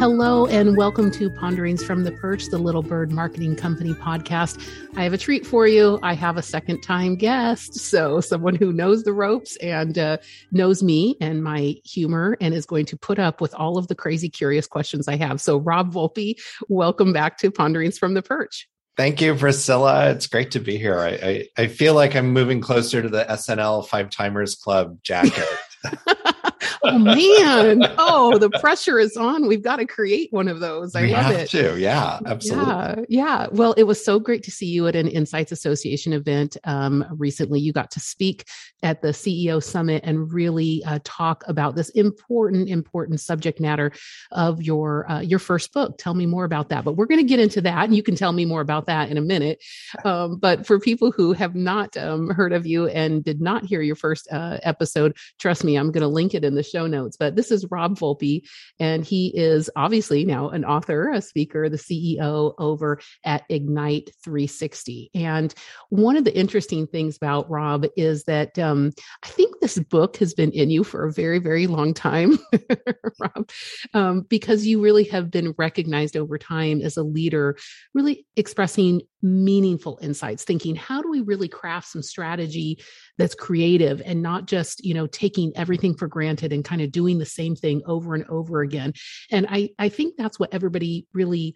Hello, and welcome to Ponderings from the Perch, the Little Bird Marketing Company podcast. I have a treat for you. I have a second time guest. So, someone who knows the ropes and uh, knows me and my humor and is going to put up with all of the crazy, curious questions I have. So, Rob Volpe, welcome back to Ponderings from the Perch. Thank you, Priscilla. It's great to be here. I, I, I feel like I'm moving closer to the SNL Five Timers Club jacket. oh man. Oh the pressure is on. We've got to create one of those. I we love have it. to. Yeah absolutely. Yeah yeah. Well it was so great to see you at an insights association event um, recently. You got to speak at the ceo summit and really uh, talk about this important important subject matter of your uh, your first book. Tell me more about that. But we're going to get into that and you can tell me more about that in a minute. Um, but for people who have not um, heard of you and did not hear your first uh, episode trust me i'm going to link it in the show notes. But this is Rob Volpe, and he is obviously now an author, a speaker, the CEO over at Ignite 360. And one of the interesting things about Rob is that um, I think this book has been in you for a very, very long time, Rob, um, because you really have been recognized over time as a leader, really expressing meaningful insights thinking how do we really craft some strategy that's creative and not just you know taking everything for granted and kind of doing the same thing over and over again? And i i think that's what everybody really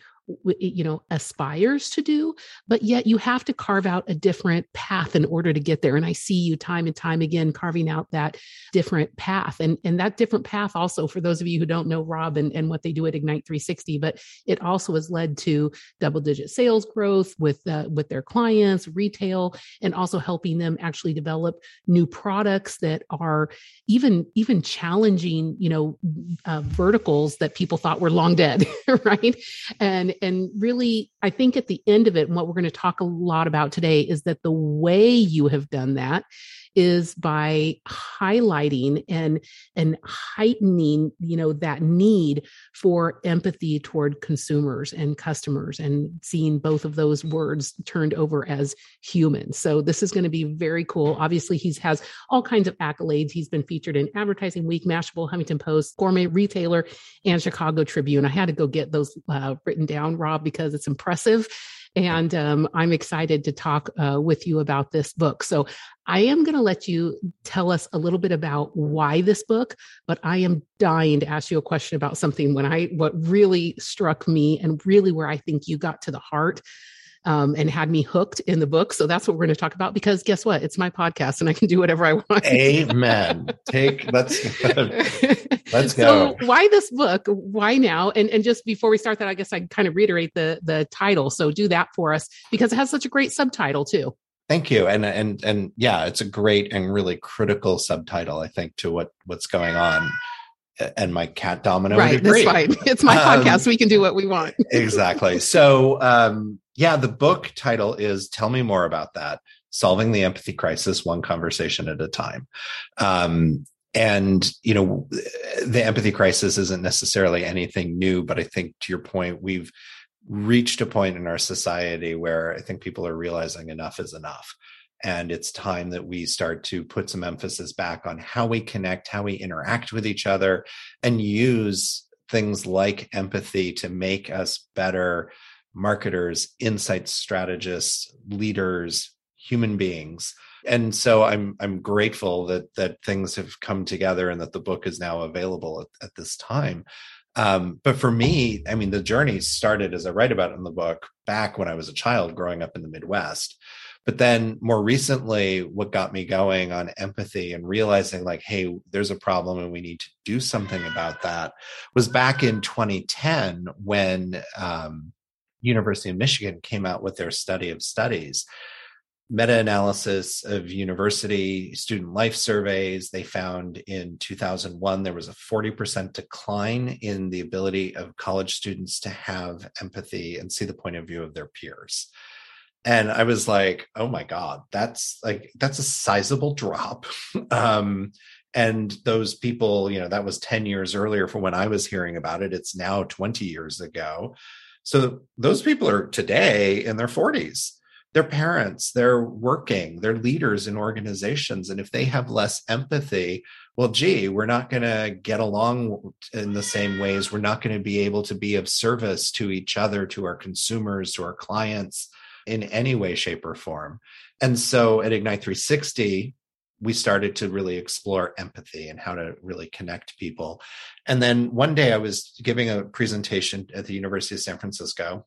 you know aspires to do but yet you have to carve out a different path in order to get there and i see you time and time again carving out that different path and and that different path also for those of you who don't know rob and, and what they do at ignite 360 but it also has led to double digit sales growth with uh, with their clients retail and also helping them actually develop new products that are even even challenging you know uh, verticals that people thought were long dead right? And and really i think at the end of it and what we're going to talk a lot about today is that the way you have done that is by highlighting and and heightening you know that need for empathy toward consumers and customers and seeing both of those words turned over as humans so this is going to be very cool. Obviously he's has all kinds of accolades. He's been featured in advertising week mashable huffington post gourmet retailer and chicago tribune. I had to go get those uh, written down rob because it's impressive and um, I'm excited to talk uh, with you about this book. So I am going to let you tell us a little bit about why this book, but I am dying to ask you a question about something when I what really struck me and really where I think you got to the heart um, and had me hooked in the book. So that's what we're going to talk about because guess what? It's my podcast and I can do whatever I want. Amen. Take let's let's go. So why this book? Why now? And and just before we start that, I guess I kind of reiterate the the title. So do that for us because it has such a great subtitle too. Thank you. And and and yeah, it's a great and really critical subtitle, I think, to what what's going on and my cat Domino. Right, that's fine. It's my um, podcast. We can do what we want. exactly. So, um, yeah, the book title is "Tell Me More About That: Solving the Empathy Crisis One Conversation at a Time." Um, and you know, the empathy crisis isn't necessarily anything new, but I think to your point, we've reached a point in our society where I think people are realizing enough is enough. And it's time that we start to put some emphasis back on how we connect, how we interact with each other, and use things like empathy to make us better marketers, insight strategists, leaders, human beings. And so I'm I'm grateful that that things have come together and that the book is now available at, at this time. Um, but for me, I mean, the journey started as I write about in the book back when I was a child growing up in the Midwest. But then more recently, what got me going on empathy and realizing like, hey, there's a problem and we need to do something about that was back in 2010 when um, University of Michigan came out with their study of studies. Meta-analysis of university student life surveys they found in 2001 there was a 40% decline in the ability of college students to have empathy and see the point of view of their peers. And i was like oh my god that's like that's a sizable drop. Um, and those people you know that was 10 years earlier from when i was hearing about it it's now 20 years ago so those people are today in their 40s they're parents, they're working, they're leaders in organizations. And if they have less empathy, well, gee, we're not going to get along in the same ways. We're not going to be able to be of service to each other, to our consumers, to our clients in any way, shape, or form. And so at Ignite 360, we started to really explore empathy and how to really connect people. And then one day I was giving a presentation at the University of San Francisco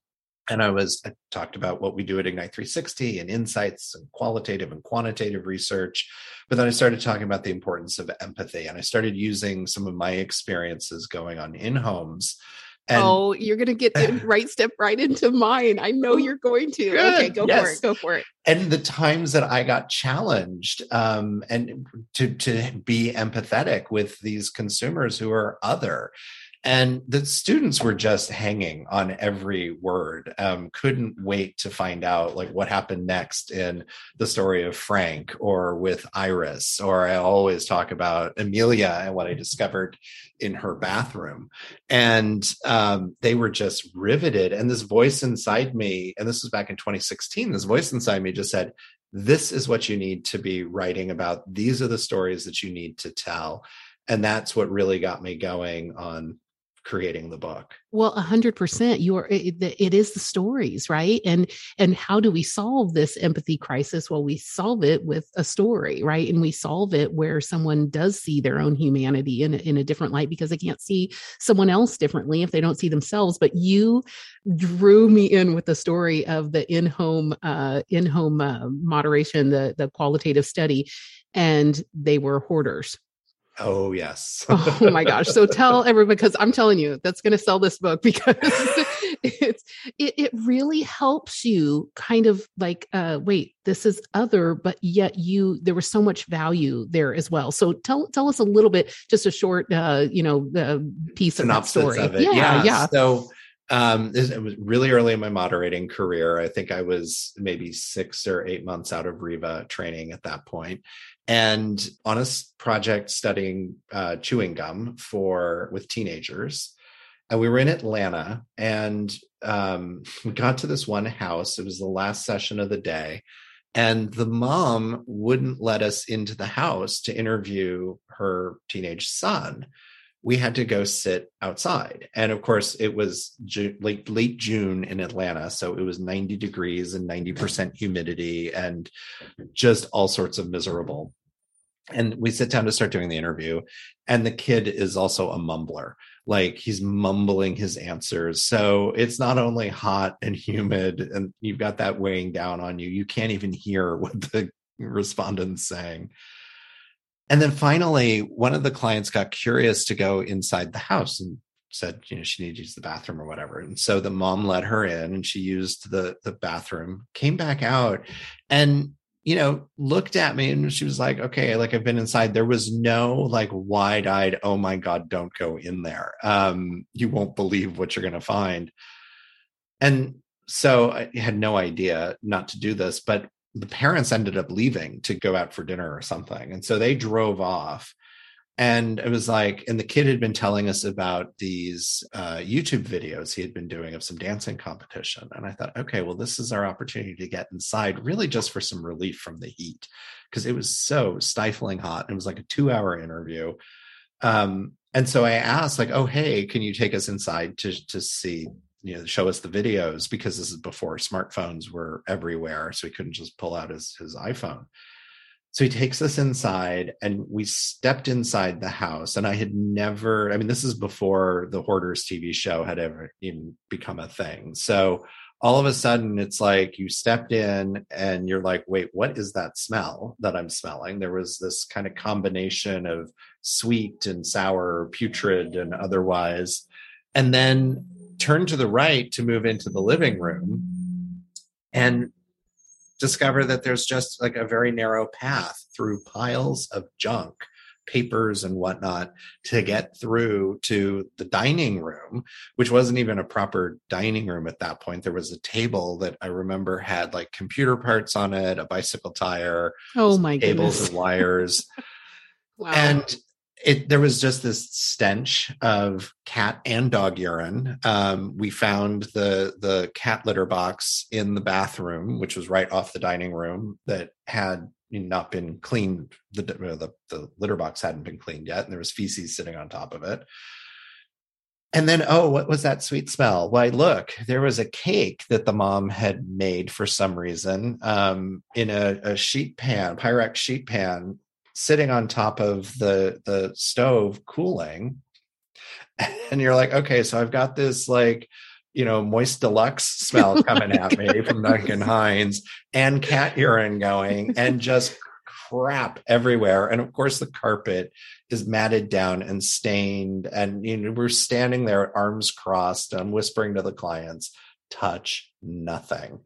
and I was I talked about what we do at Ignite 360 and insights and qualitative and quantitative research. But then I started talking about the importance of empathy and I started using some of my experiences going on in homes. And oh, you're going to get the right step right into mine. I know you're going to. Good. Okay, go yes. for it. Go for it. And the times that I got challenged um, and to to be empathetic with these consumers who are other and the students were just hanging on every word um, couldn't wait to find out like what happened next in the story of frank or with iris or i always talk about amelia and what i discovered in her bathroom. And um, they were just riveted. And this voice inside me and this was back in 2016 this voice inside me just said this is what you need to be writing about. These are the stories that you need to tell. And that's what really got me going on creating the book. Well a hundred percent you are it, it is the stories right? And and how do we solve this empathy crisis? Well we solve it with a story right? And we solve it where someone does see their own humanity in, in a different light because they can't see someone else differently if they don't see themselves. But you drew me in with the story of the in-home uh in-home uh, moderation the the qualitative study and they were hoarders Oh yes. oh my gosh. So tell everybody because I'm telling you that's going to sell this book because it's it, it really helps you kind of like uh wait this is other but yet you there was so much value there as well. So tell tell us a little bit just a short uh you know uh, piece Synopsis of that story. Of it. Yeah, yeah, yeah. So um it was really early in my moderating career i think i was maybe six or eight months out of riva training at that point and on a project studying uh, chewing gum for with teenagers. And we were in atlanta and um, we got to this one house. It was the last session of the day. And the mom wouldn't let us into the house to interview her teenage son we had to go sit outside. And of course, it was Ju- late, late June in Atlanta. So it was 90 degrees and 90% humidity and just all sorts of miserable. And we sit down to start doing the interview. And the kid is also a mumbler. Like he's mumbling his answers. So it's not only hot and humid, and you've got that weighing down on you, you can't even hear what the respondent's saying. And then finally, one of the clients got curious to go inside the house and said, you know, she needed to use the bathroom or whatever. And so the mom let her in and she used the the bathroom, came back out and you know, looked at me and she was like, okay, like I've been inside. There was no like wide eyed, oh my God, don't go in there. Um, you won't believe what you're going to find. And so I had no idea not to do this, but the parents ended up leaving to go out for dinner or something. And so they drove off. And it was like, and the kid had been telling us about these uh, YouTube videos he had been doing of some dancing competition. And I thought, okay, well, this is our opportunity to get inside, really just for some relief from the heat, because it was so stifling hot. It was like a two hour interview. Um, and so I asked, like, oh, hey, can you take us inside to to see you know show us the videos because this is before smartphones were everywhere so he couldn't just pull out his his iphone. So he takes us inside and we stepped inside the house and i had never i mean this is before the hoarders tv show had ever even become a thing. So all of a sudden it's like you stepped in and you're like wait what is that smell that i'm smelling? There was this kind of combination of sweet and sour putrid and otherwise. And then turn to the right to move into the living room and discover that there's just like a very narrow path through piles of junk papers and whatnot to get through to the dining room, which wasn't even a proper dining room at that point. There was a table that I remember had like computer parts on it, a bicycle tire, oh my cables goodness. and wires. wow. And it there was just this stench of cat and dog urine. Um, we found the the cat litter box in the bathroom, which was right off the dining room, that had not been cleaned. The, the the litter box hadn't been cleaned yet, and there was feces sitting on top of it. And then, oh, what was that sweet smell? Why, look, there was a cake that the mom had made for some reason um, in a, a sheet pan, Pyrex sheet pan sitting on top of the the stove cooling. And you're like okay so i've got this like you know moist deluxe smell coming at me from duncan hines and cat urine going and just crap everywhere. And of course the carpet is matted down and stained and you know we're standing there arms crossed i'm whispering to the clients touch nothing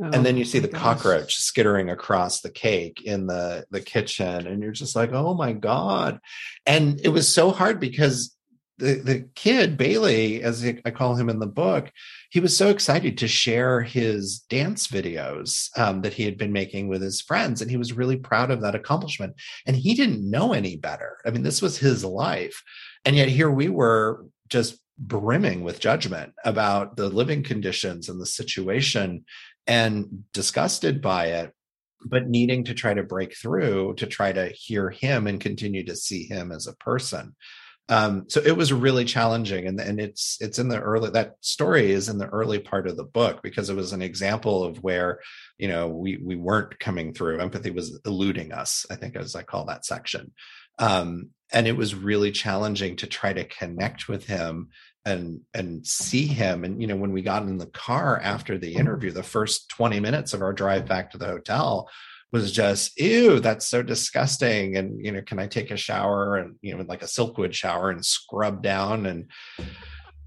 Oh, and then you see the gosh. cockroach skittering across the cake in the the kitchen and you're just like oh my god. And it was so hard because the the kid bailey as i call him in the book he was so excited to share his dance videos um, that he had been making with his friends and he was really proud of that accomplishment. And he didn't know any better. I mean this was his life. And yet here we were just brimming with judgment about the living conditions and the situation and disgusted by it but needing to try to break through to try to hear him and continue to see him as a person. Um, so it was really challenging and, and it's it's in the early that story is in the early part of the book because it was an example of where you know we we weren't coming through. Empathy was eluding us i think as i call that section. Um, and it was really challenging to try to connect with him and and see him. And you know when we got in the car after the interview the first 20 minutes of our drive back to the hotel was just ew that's so disgusting. And you know can i take a shower? And you know like a silkwood shower and scrub down and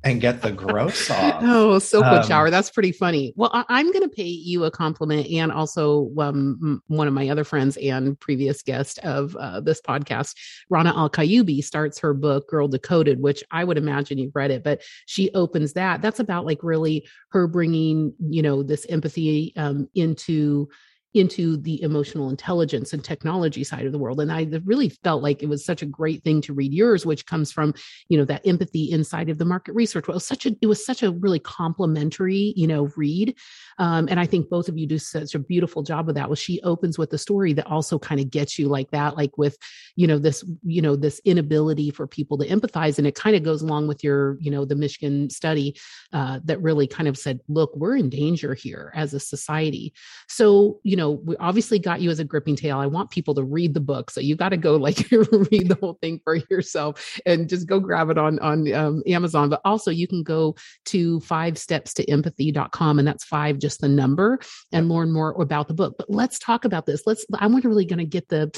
and get the gross off. oh, Silkwood um, shower. That's pretty funny. Well, I, am going to pay you a compliment and also um, one of my other friends and previous guest of uh, this podcast, Rana el Kaliouby, starts her book, Girl Decoded, which I would imagine you've read it, but she opens that. That's about like really her bringing, you know, this empathy um, into into the emotional intelligence and technology side of the world. And i really felt like it was such a great thing to read yours which comes from you know that empathy inside of the market research. Well, it was such a it was such a really complimentary you know read. Um, and i think both of you do such a beautiful job of that. Well she opens with a story that also kind of gets you like that like with you know this you know this inability for people to empathize. And it kind of goes along with your you know the michigan study uh, that really kind of said look we're in danger here as a society. So you know know, we obviously got you as a gripping tale. I want people to read the book. So you got to go like read the whole thing for yourself and just go grab it on, on um, Amazon. But also you can go to five steps to empathy.com and that's five, just the number and learn more about the book. But let's talk about this. Let's, I'm really going to get the,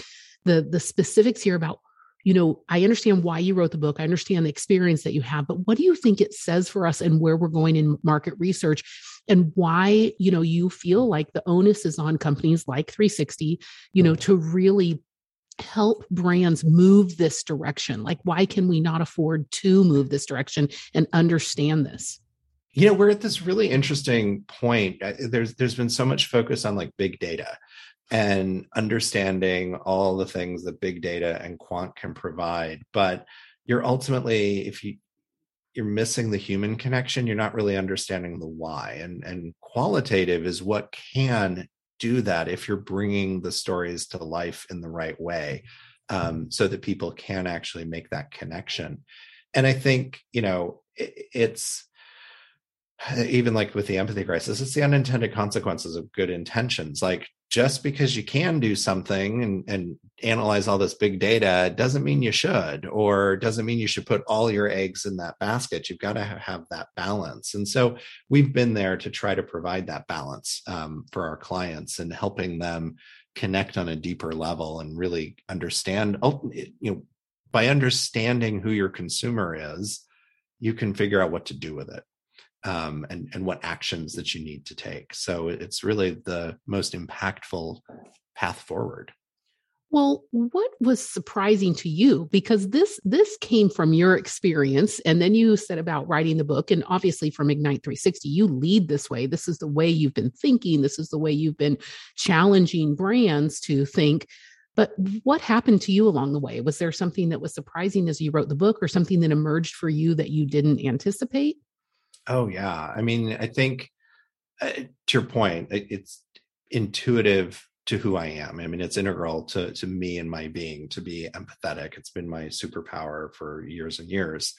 the, the specifics here about you know, I understand why you wrote the book. I understand the experience that you have, but what do you think it says for us and where we're going in market research and why, you know, you feel like the onus is on companies like 360, you know, to really help brands move this direction? Like, why can we not afford to move this direction and understand this? You know, we're at this really interesting point. Uh, there's there's been so much focus on like big data and understanding all the things that big data and quant can provide but you're ultimately if you you're missing the human connection you're not really understanding the why. And and qualitative is what can do that if you're bringing the stories to life in the right way um, so that people can actually make that connection. And i think you know it, it's even like with the empathy crisis it's the unintended consequences of good intentions. Like just because you can do something and, and analyze all this big data doesn't mean you should or doesn't mean you should put all your eggs in that basket you've got to have that balance and so we've been there to try to provide that balance um, for our clients and helping them connect on a deeper level and really understand you know by understanding who your consumer is you can figure out what to do with it um, and and what actions that you need to take. So it's really the most impactful path forward. Well, what was surprising to you because this this came from your experience and then you said about writing the book and obviously from Ignite 360 you lead this way. This is the way you've been thinking, this is the way you've been challenging brands to think But what happened to you along the way? Was there something that was surprising as you wrote the book or something that emerged for you that you didn't anticipate? Oh, yeah. I mean, I think uh, to your point, it's intuitive to who I am. I mean, it's integral to to me and my being to be empathetic. It's been my superpower for years and years.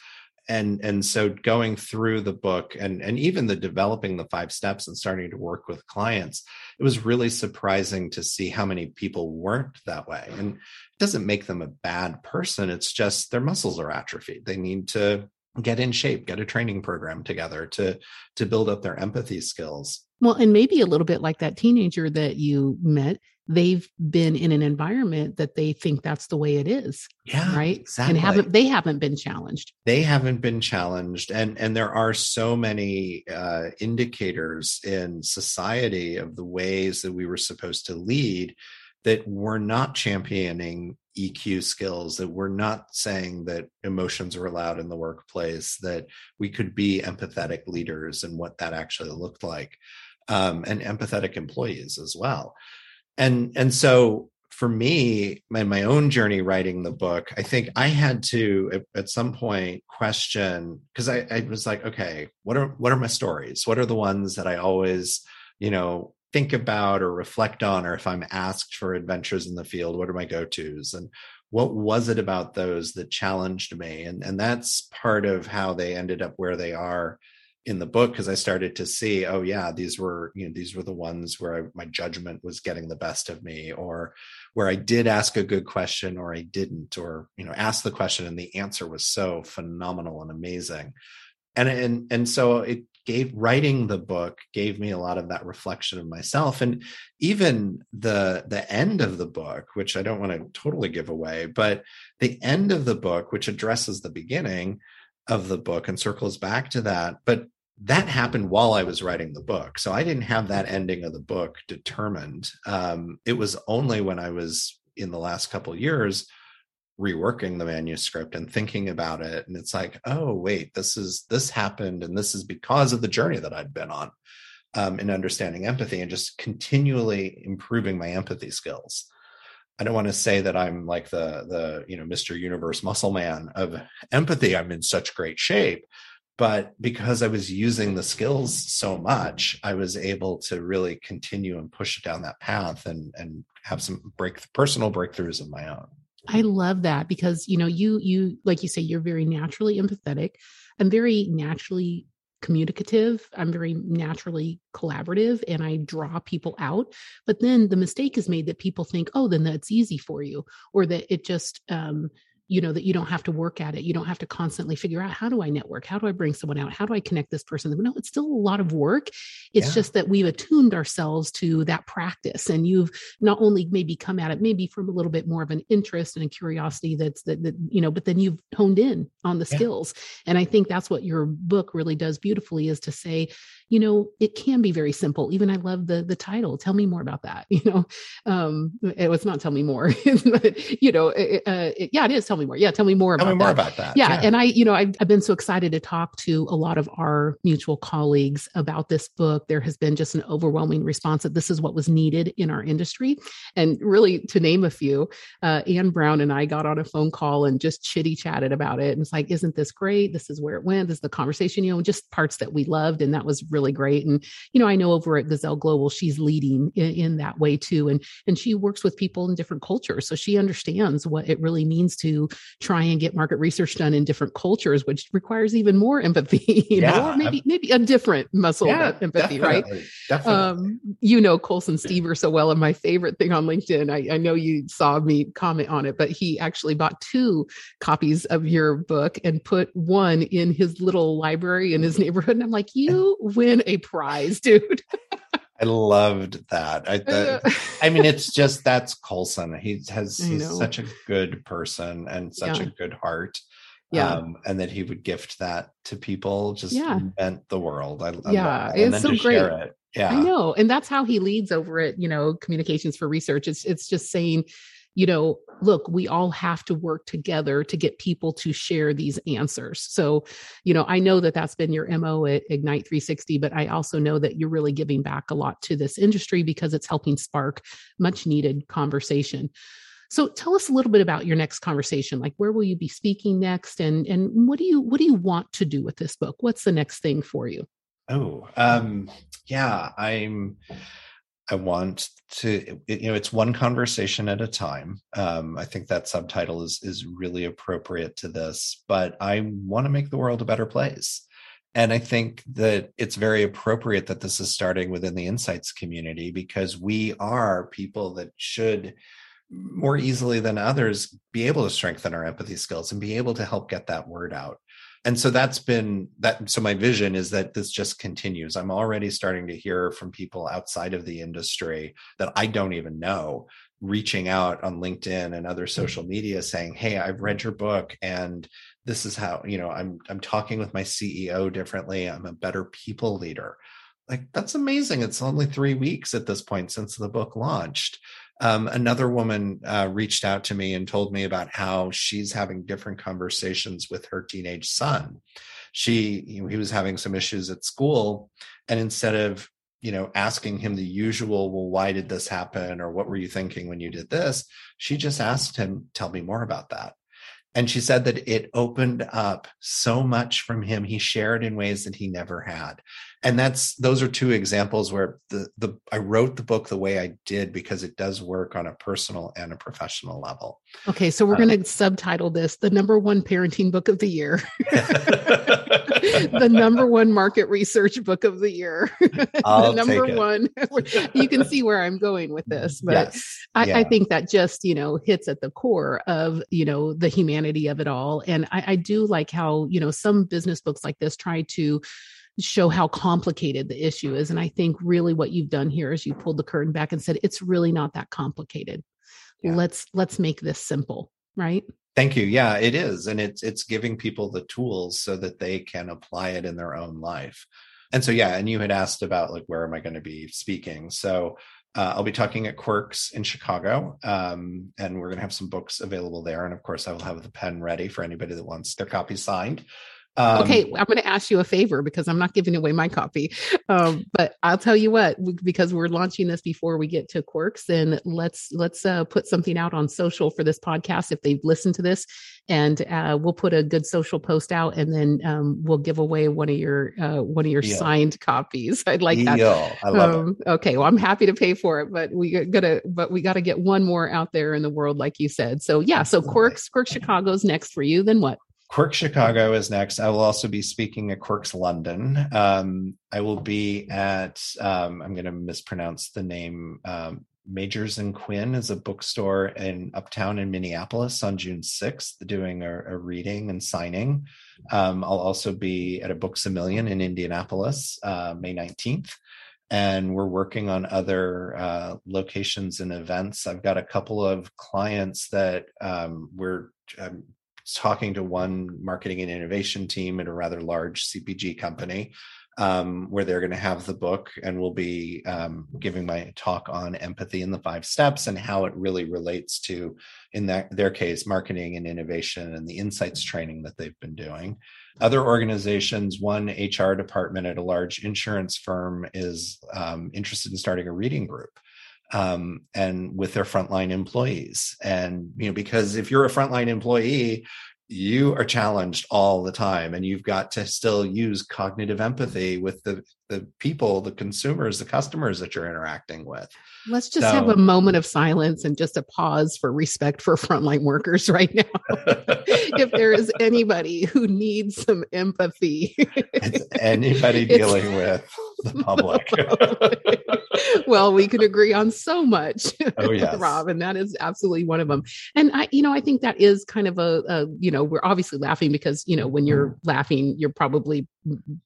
And and so going through the book and and even the developing the five steps and starting to work with clients, it was really surprising to see how many people weren't that way. And it doesn't make them a bad person. It's just their muscles are atrophied. They need to get in shape, get a training program together to to build up their empathy skills well, and maybe a little bit like that teenager that you met, they've been in an environment that they think that's the way it is. Yeah. Right. Exactly. And haven't they haven't been challenged. They haven't been challenged. And and there are so many uh, indicators in society of the ways that we were supposed to lead that we're not championing EQ skills, that we're not saying that emotions are allowed in the workplace, that we could be empathetic leaders and what that actually looked like um, and empathetic employees as well. And and so for me, my my own journey writing the book, I think I had to at, at some point question because I, I was like, okay, what are what are my stories? What are the ones that I always, you know, think about or reflect on, or if I'm asked for adventures in the field, what are my go-tos? And what was it about those that challenged me? And and that's part of how they ended up where they are in the book because I started to see, oh yeah, these were you know these were the ones where I, my judgment was getting the best of me, or where I did ask a good question or I didn't, or you know ask the question and the answer was so phenomenal and amazing, and and and so it gave writing the book gave me a lot of that reflection of myself, and even the the end of the book, which I don't want to totally give away, but the end of the book, which addresses the beginning of the book and circles back to that but that happened while I was writing the book. So I didn't have that ending of the book determined. Um, it was only when I was in the last couple years reworking the manuscript and thinking about it. And it's like, oh, wait, this is this happened, and this is because of the journey that I'd been on um, in understanding empathy and just continually improving my empathy skills. I don't want to say that I'm like the the you know Mr. Universe muscle man of empathy. I'm in such great shape, but because I was using the skills so much, I was able to really continue and push down that path and and have some break personal breakthroughs of my own. I love that because you know you you like you say you're very naturally empathetic. I'm very naturally communicative. I'm very naturally collaborative and I draw people out. But then the mistake is made that people think, oh, then that's easy for you, or that it just um, you know that you don't have to work at it. You don't have to constantly figure out how do i network? How do i bring someone out? How do i connect this person? No it's still a lot of work. It's yeah. just that we've attuned ourselves to that practice and you've not only maybe come at it maybe from a little bit more of an interest and a curiosity that's that, that you know but then you've honed in on the yeah. skills. And i think that's what your book really does beautifully is to say you know it can be very simple. Even i love the the title tell me more about that you know? Um it was not tell me more but you know it, uh, it, yeah it is tell me more yeah tell me more tell about me more that. about that yeah, yeah. and i you know I've, I've been so excited to talk to a lot of our mutual colleagues about this book. There has been just an overwhelming response that this is what was needed in our industry. And really to name a few uh, anne brown and i got on a phone call and just chitty chatted about it. And it's like isn't this great? This is where it went. This is the conversation you know just parts that we loved and that was really really great. And, you know, I know over at Gazelle Global, she's leading in, in that way too. And, and she works with people in different cultures. So she understands what it really means to try and get market research done in different cultures, which requires even more empathy, you yeah, know, or maybe, maybe a different muscle yeah, empathy, right? Definitely. Um, you know, Colson Steber so well. And my favorite thing on LinkedIn, I, I know you saw me comment on it, but he actually bought two copies of your book and put one in his little library in his neighborhood. And I'm like, you win win a prize, dude. I loved that. I, that, I mean, it's just that's Colson. He has he's such a good person and such yeah. a good heart. Yeah, um, and that he would gift that to people just yeah. meant the world. I, I yeah, it's so great. It. Yeah, I know, and that's how he leads over it. You know, communications for research. It's it's just saying you know, look, we all have to work together to get people to share these answers. So, you know, I know that that's been your MO at Ignite 360, but I also know that you're really giving back a lot to this industry because it's helping spark much needed conversation. So tell us a little bit about your next conversation. Like where will you be speaking next and and what do you what do you want to do with this book? What's the next thing for you? Oh, um yeah, I'm I want to you know it's one conversation at a time. Um I think that subtitle is is really appropriate to this, but I want to make the world a better place. And I think that it's very appropriate that this is starting within the insights community because we are people that should more easily than others be able to strengthen our empathy skills and be able to help get that word out and so that's been that so my vision is that this just continues. I'm already starting to hear from people outside of the industry that i don't even know reaching out on linkedin and other hmm. social media saying hey i've read your book and this is how you know i'm i'm talking with my ceo differently. I'm a better people leader. Like that's amazing. It's only 3 weeks at this point since the book launched um, another woman uh, reached out to me and told me about how she's having different conversations with her teenage son. She, you know, he was having some issues at school, and instead of you know asking him the usual, well, why did this happen, or what were you thinking when you did this, she just asked him, "Tell me more about that." And she said that it opened up so much from him. He shared in ways that he never had. And that's those are two examples where the the I wrote the book the way I did because it does work on a personal and a professional level. Okay, so we're um, going to subtitle this the number one parenting book of the year. the number one market research book of the year. the number one. you can see where I'm going with this, but yes. I, yeah. I, think that just you know hits at the core of you know the humanity of it all. And I, I do like how you know some business books like this try to show how complicated the issue is. And I think really what you've done here is you pulled the curtain back and said it's really not that complicated. Yeah. Let's let's make this simple, right? Thank you. Yeah, it is. And it's it's giving people the tools so that they can apply it in their own life. And so yeah, and you had asked about like where am I going to be speaking? So uh, I'll be talking at Quirks in Chicago, um, and we're going to have some books available there. And of course, I will have the pen ready for anybody that wants their copy signed. Um, okay, I'm going to ask you a favor because I'm not giving away my copy. Um, but I'll tell you what, because we're launching this before we get to Quirks, and let's let's uh, put something out on social for this podcast if they've listened to this, and uh, we'll put a good social post out, and then um, we'll give away one of your uh, one of your yeah. signed copies. I'd like that. Yeah, I love it. Um, okay, well, I'm happy to pay for it, but we gotta but we got to get one more out there in the world, like you said. So yeah, so Quirks Quirks Chicago's next for you. Then what? Quirk Chicago is next. I will also be speaking at Quirks London. Um, I will be at, um, I'm going to mispronounce the name, um, Magers and Quinn is a bookstore in Uptown in Minneapolis on June 6th, doing a, a reading and signing. Um, I'll also be at a Books a Million in Indianapolis, uh, May 19th. And we're working on other uh, locations and events. I've got a couple of clients that um, we're um, talking to one marketing and innovation team at a rather large CPG company um, where they're going to have the book and we'll be um, giving my talk on empathy in the five steps and how it really relates to in that their case marketing and innovation and the insights training that they've been doing. Other organizations one hr department at a large insurance firm is um, interested in starting a reading group um, and with their frontline employees. And, you know, because if you're a frontline employee, you are challenged all the time and you've got to still use cognitive empathy with the the people the consumers the customers that you're interacting with. Let's just so, have a moment of silence and just a pause for respect for frontline workers right now. If there is anybody who needs some empathy. It's anybody dealing with the public well we can agree on so much oh yes rob and that is absolutely one of them and i you know i think that is kind of a, a you know we're obviously laughing because you know when you're mm-hmm. laughing you're probably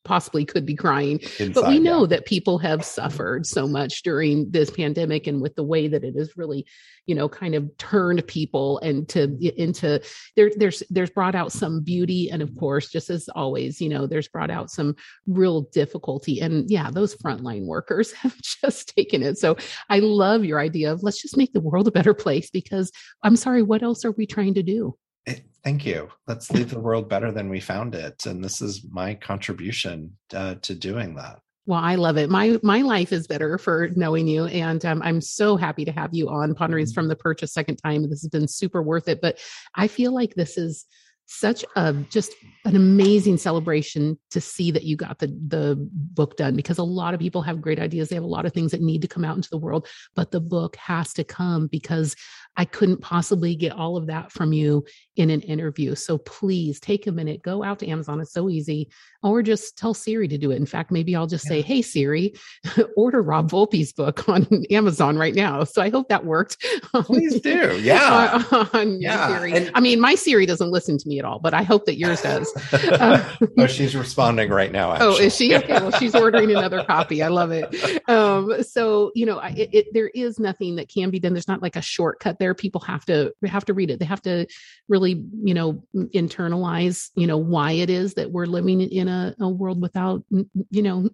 possibly could be crying Inside, but we know yeah. that people have suffered so much during this pandemic and with the way that it has really you know kind of turned people into into there there's there's brought out some beauty and of course just as always you know there's brought out some real difficulty and yeah those frontline workers have just taken it so i love your idea of let's just make the world a better place because i'm sorry what else are we trying to do eh, thank you let's leave the world better than we found it and this is my contribution uh, to doing that Well, I love it. My my life is better for knowing you, and um, I'm so happy to have you on Ponderings mm-hmm. from the Perch a second time. This has been super worth it. But I feel like this is such a just an amazing celebration to see that you got the the book done because a lot of people have great ideas they have a lot of things that need to come out into the world but the book has to come because I couldn't possibly get all of that from you in an interview. So please take a minute, go out to Amazon. It's so easy. Or just tell Siri to do it. In fact, maybe I'll just yeah. say, Hey Siri, order Rob Volpe's book on Amazon right now. So I hope that worked. Please do. Yeah. on, on yeah. Siri. And- I mean, my Siri doesn't listen to me at all, but I hope that yours does. Uh, oh, she's responding right now. Actually. Oh, is she? Okay. Well, she's ordering another copy. I love it. Um, so, you know, it, it, there is nothing that can be done. There's not like a shortcut there people have to have to read it they have to really you know internalize you know why it is that we're living in a, a world without you know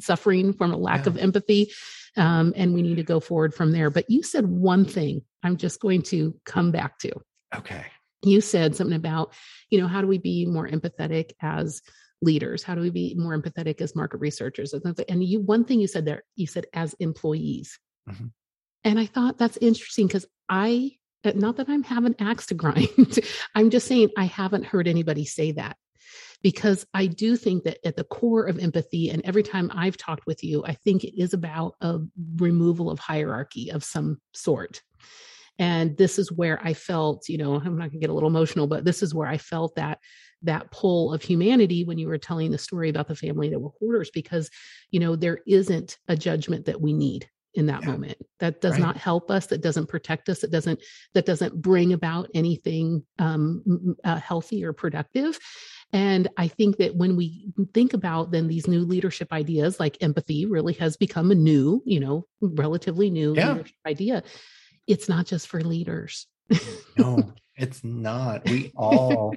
suffering from a lack yeah. of empathy um, and we need to go forward from there but you said one thing i'm just going to come back to okay you said something about you know how do we be more empathetic as leaders how do we be more empathetic as market researchers and you one thing you said there you said as employees mm-hmm. and i thought that's interesting because i not that I'm having axe to grind. I'm just saying I haven't heard anybody say that because I do think that at the core of empathy, and every time I've talked with you, I think it is about a removal of hierarchy of some sort. And this is where I felt, you know, I'm not gonna get a little emotional, but this is where I felt that that pull of humanity when you were telling the story about the family that were hoarders, because, you know, there isn't a judgment that we need in that yeah. moment that does right. not help us that doesn't protect us that doesn't that doesn't bring about anything um, uh, healthy or productive and i think that when we think about then these new leadership ideas like empathy really has become a new you know relatively new yeah. leadership idea it's not just for leaders no it's not we all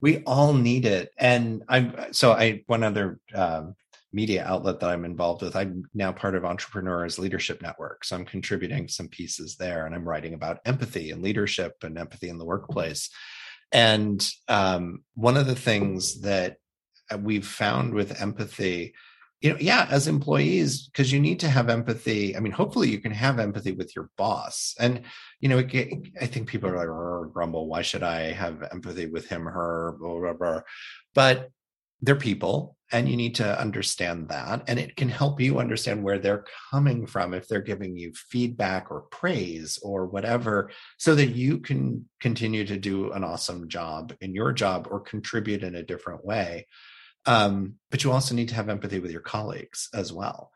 we all need it and i'm so i one other um, media outlet that I'm involved with. I'm now part of Entrepreneurs Leadership Network. So I'm contributing some pieces there and I'm writing about empathy and leadership and empathy in the workplace. And um, one of the things that we've found with empathy, you know, yeah, as employees, because you need to have empathy. I mean, hopefully you can have empathy with your boss. And, you know, it, I think people are like, grumble, why should I have empathy with him, her, blah, blah, blah. But they're people and you need to understand that and it can help you understand where they're coming from if they're giving you feedback or praise or whatever so that you can continue to do an awesome job in your job or contribute in a different way. Um, but you also need to have empathy with your colleagues as well.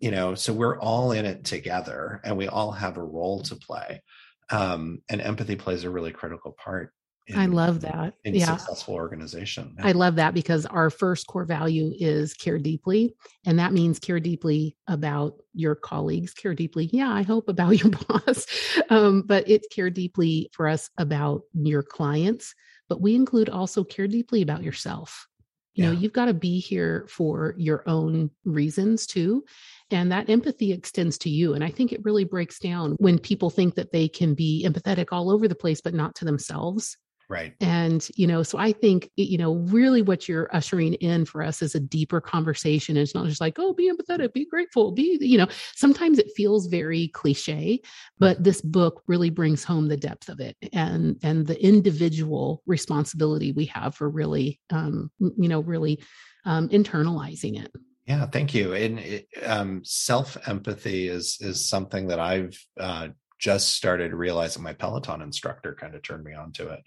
You know so we're all in it together and we all have a role to play. Um, and empathy plays a really critical part in, I love that. In yeah. successful organization. Yeah. I love that because our first core value is care deeply. And that means care deeply about your colleagues, care deeply, yeah, I hope about your boss. Um, but it's care deeply for us about your clients. But we include also care deeply about yourself. You yeah. know, you've got to be here for your own reasons too. And that empathy extends to you. And I think it really breaks down when people think that they can be empathetic all over the place, but not to themselves. Right. And, you know, so I think, you know, really what you're ushering in for us is a deeper conversation. It's not just like, oh, be empathetic, be grateful, be, you know, sometimes it feels very cliche, but this book really brings home the depth of it and, and the individual responsibility we have for really, um, you know, really um, internalizing it. Yeah, thank you. And it, um, self empathy is is something that I've uh, just started realizing. My Peloton instructor kind of turned me on to it.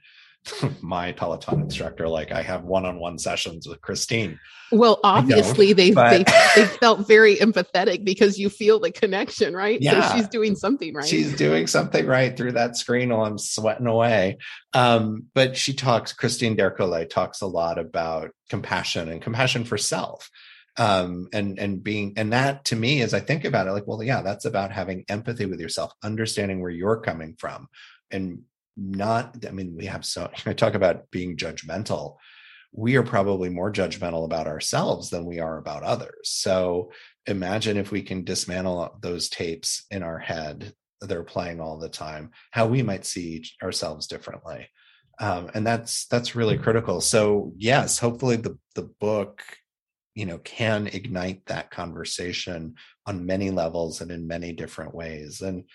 my Peloton instructor. Like I have one-on-one sessions with Christine. Well, obviously they, but... they they felt very empathetic because you feel the connection, right? Yeah. So she's doing something right. She's doing something right through that screen while I'm sweating away. Um, but she talks, Christine D'Ercole talks a lot about compassion and compassion for self um and and being and that to me as i think about it like well yeah that's about having empathy with yourself understanding where you're coming from and not i mean we have so i talk about being judgmental we are probably more judgmental about ourselves than we are about others. So imagine if we can dismantle those tapes in our head they're playing all the time how we might see ourselves differently. Um, and that's that's really critical. So yes hopefully the the book you know can ignite that conversation on many levels and in many different ways. And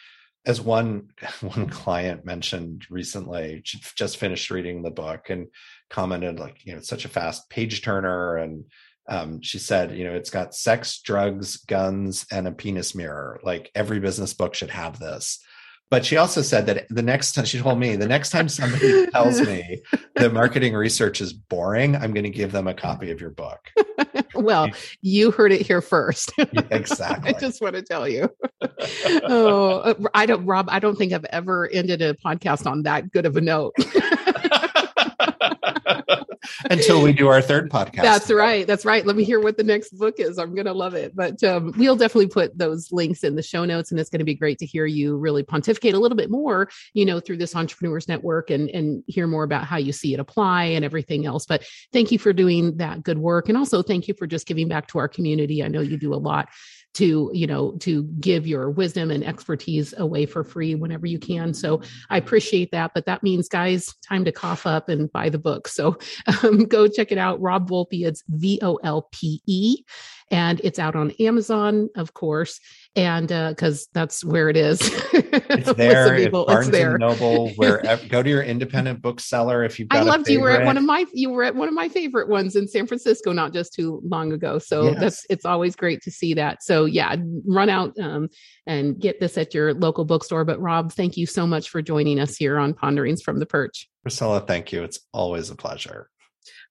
as one one client mentioned recently she just finished reading the book and commented like you know it's such a fast page turner and um, she said you know it's got sex drugs guns and a penis mirror. Like every business book should have this but she also said that the next time she told me the next time somebody tells me that marketing research is boring i'm going to give them a copy of your book. Well you heard it here first. Yeah, exactly. I just want to tell you. Oh uh, i don't rob i don't think i've ever ended a podcast on that good of a note until we do our third podcast. That's right. That's right. Let me hear what the next book is. I'm going to love it. But um, we'll definitely put those links in the show notes, and it's going to be great to hear you really pontificate a little bit more, you know, through this entrepreneurs network and and hear more about how you see it apply and everything else. But thank you for doing that good work, and also thank you for just giving back to our community. I know you do a lot to you know to give your wisdom and expertise away for free whenever you can. So i appreciate that but that means guys time to cough up and buy the book. So um, go check it out. Rob volpe it's v-o-l-p-e and it's out on amazon of course and because uh, that's where it is. It's there. people, it's Barnes it's there. and Noble. Where go to your independent bookseller if you've. I loved you were at one of my you were at one of my favorite ones in San Francisco not just too long ago. So yes. that's it's always great to see that. So yeah, run out um, and get this at your local bookstore. But Rob, thank you so much for joining us here on Ponderings from the Perch. Priscilla, thank you. It's always a pleasure.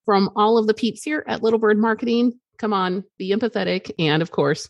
From all of the peeps here at Little Bird Marketing, come on, be empathetic, and of course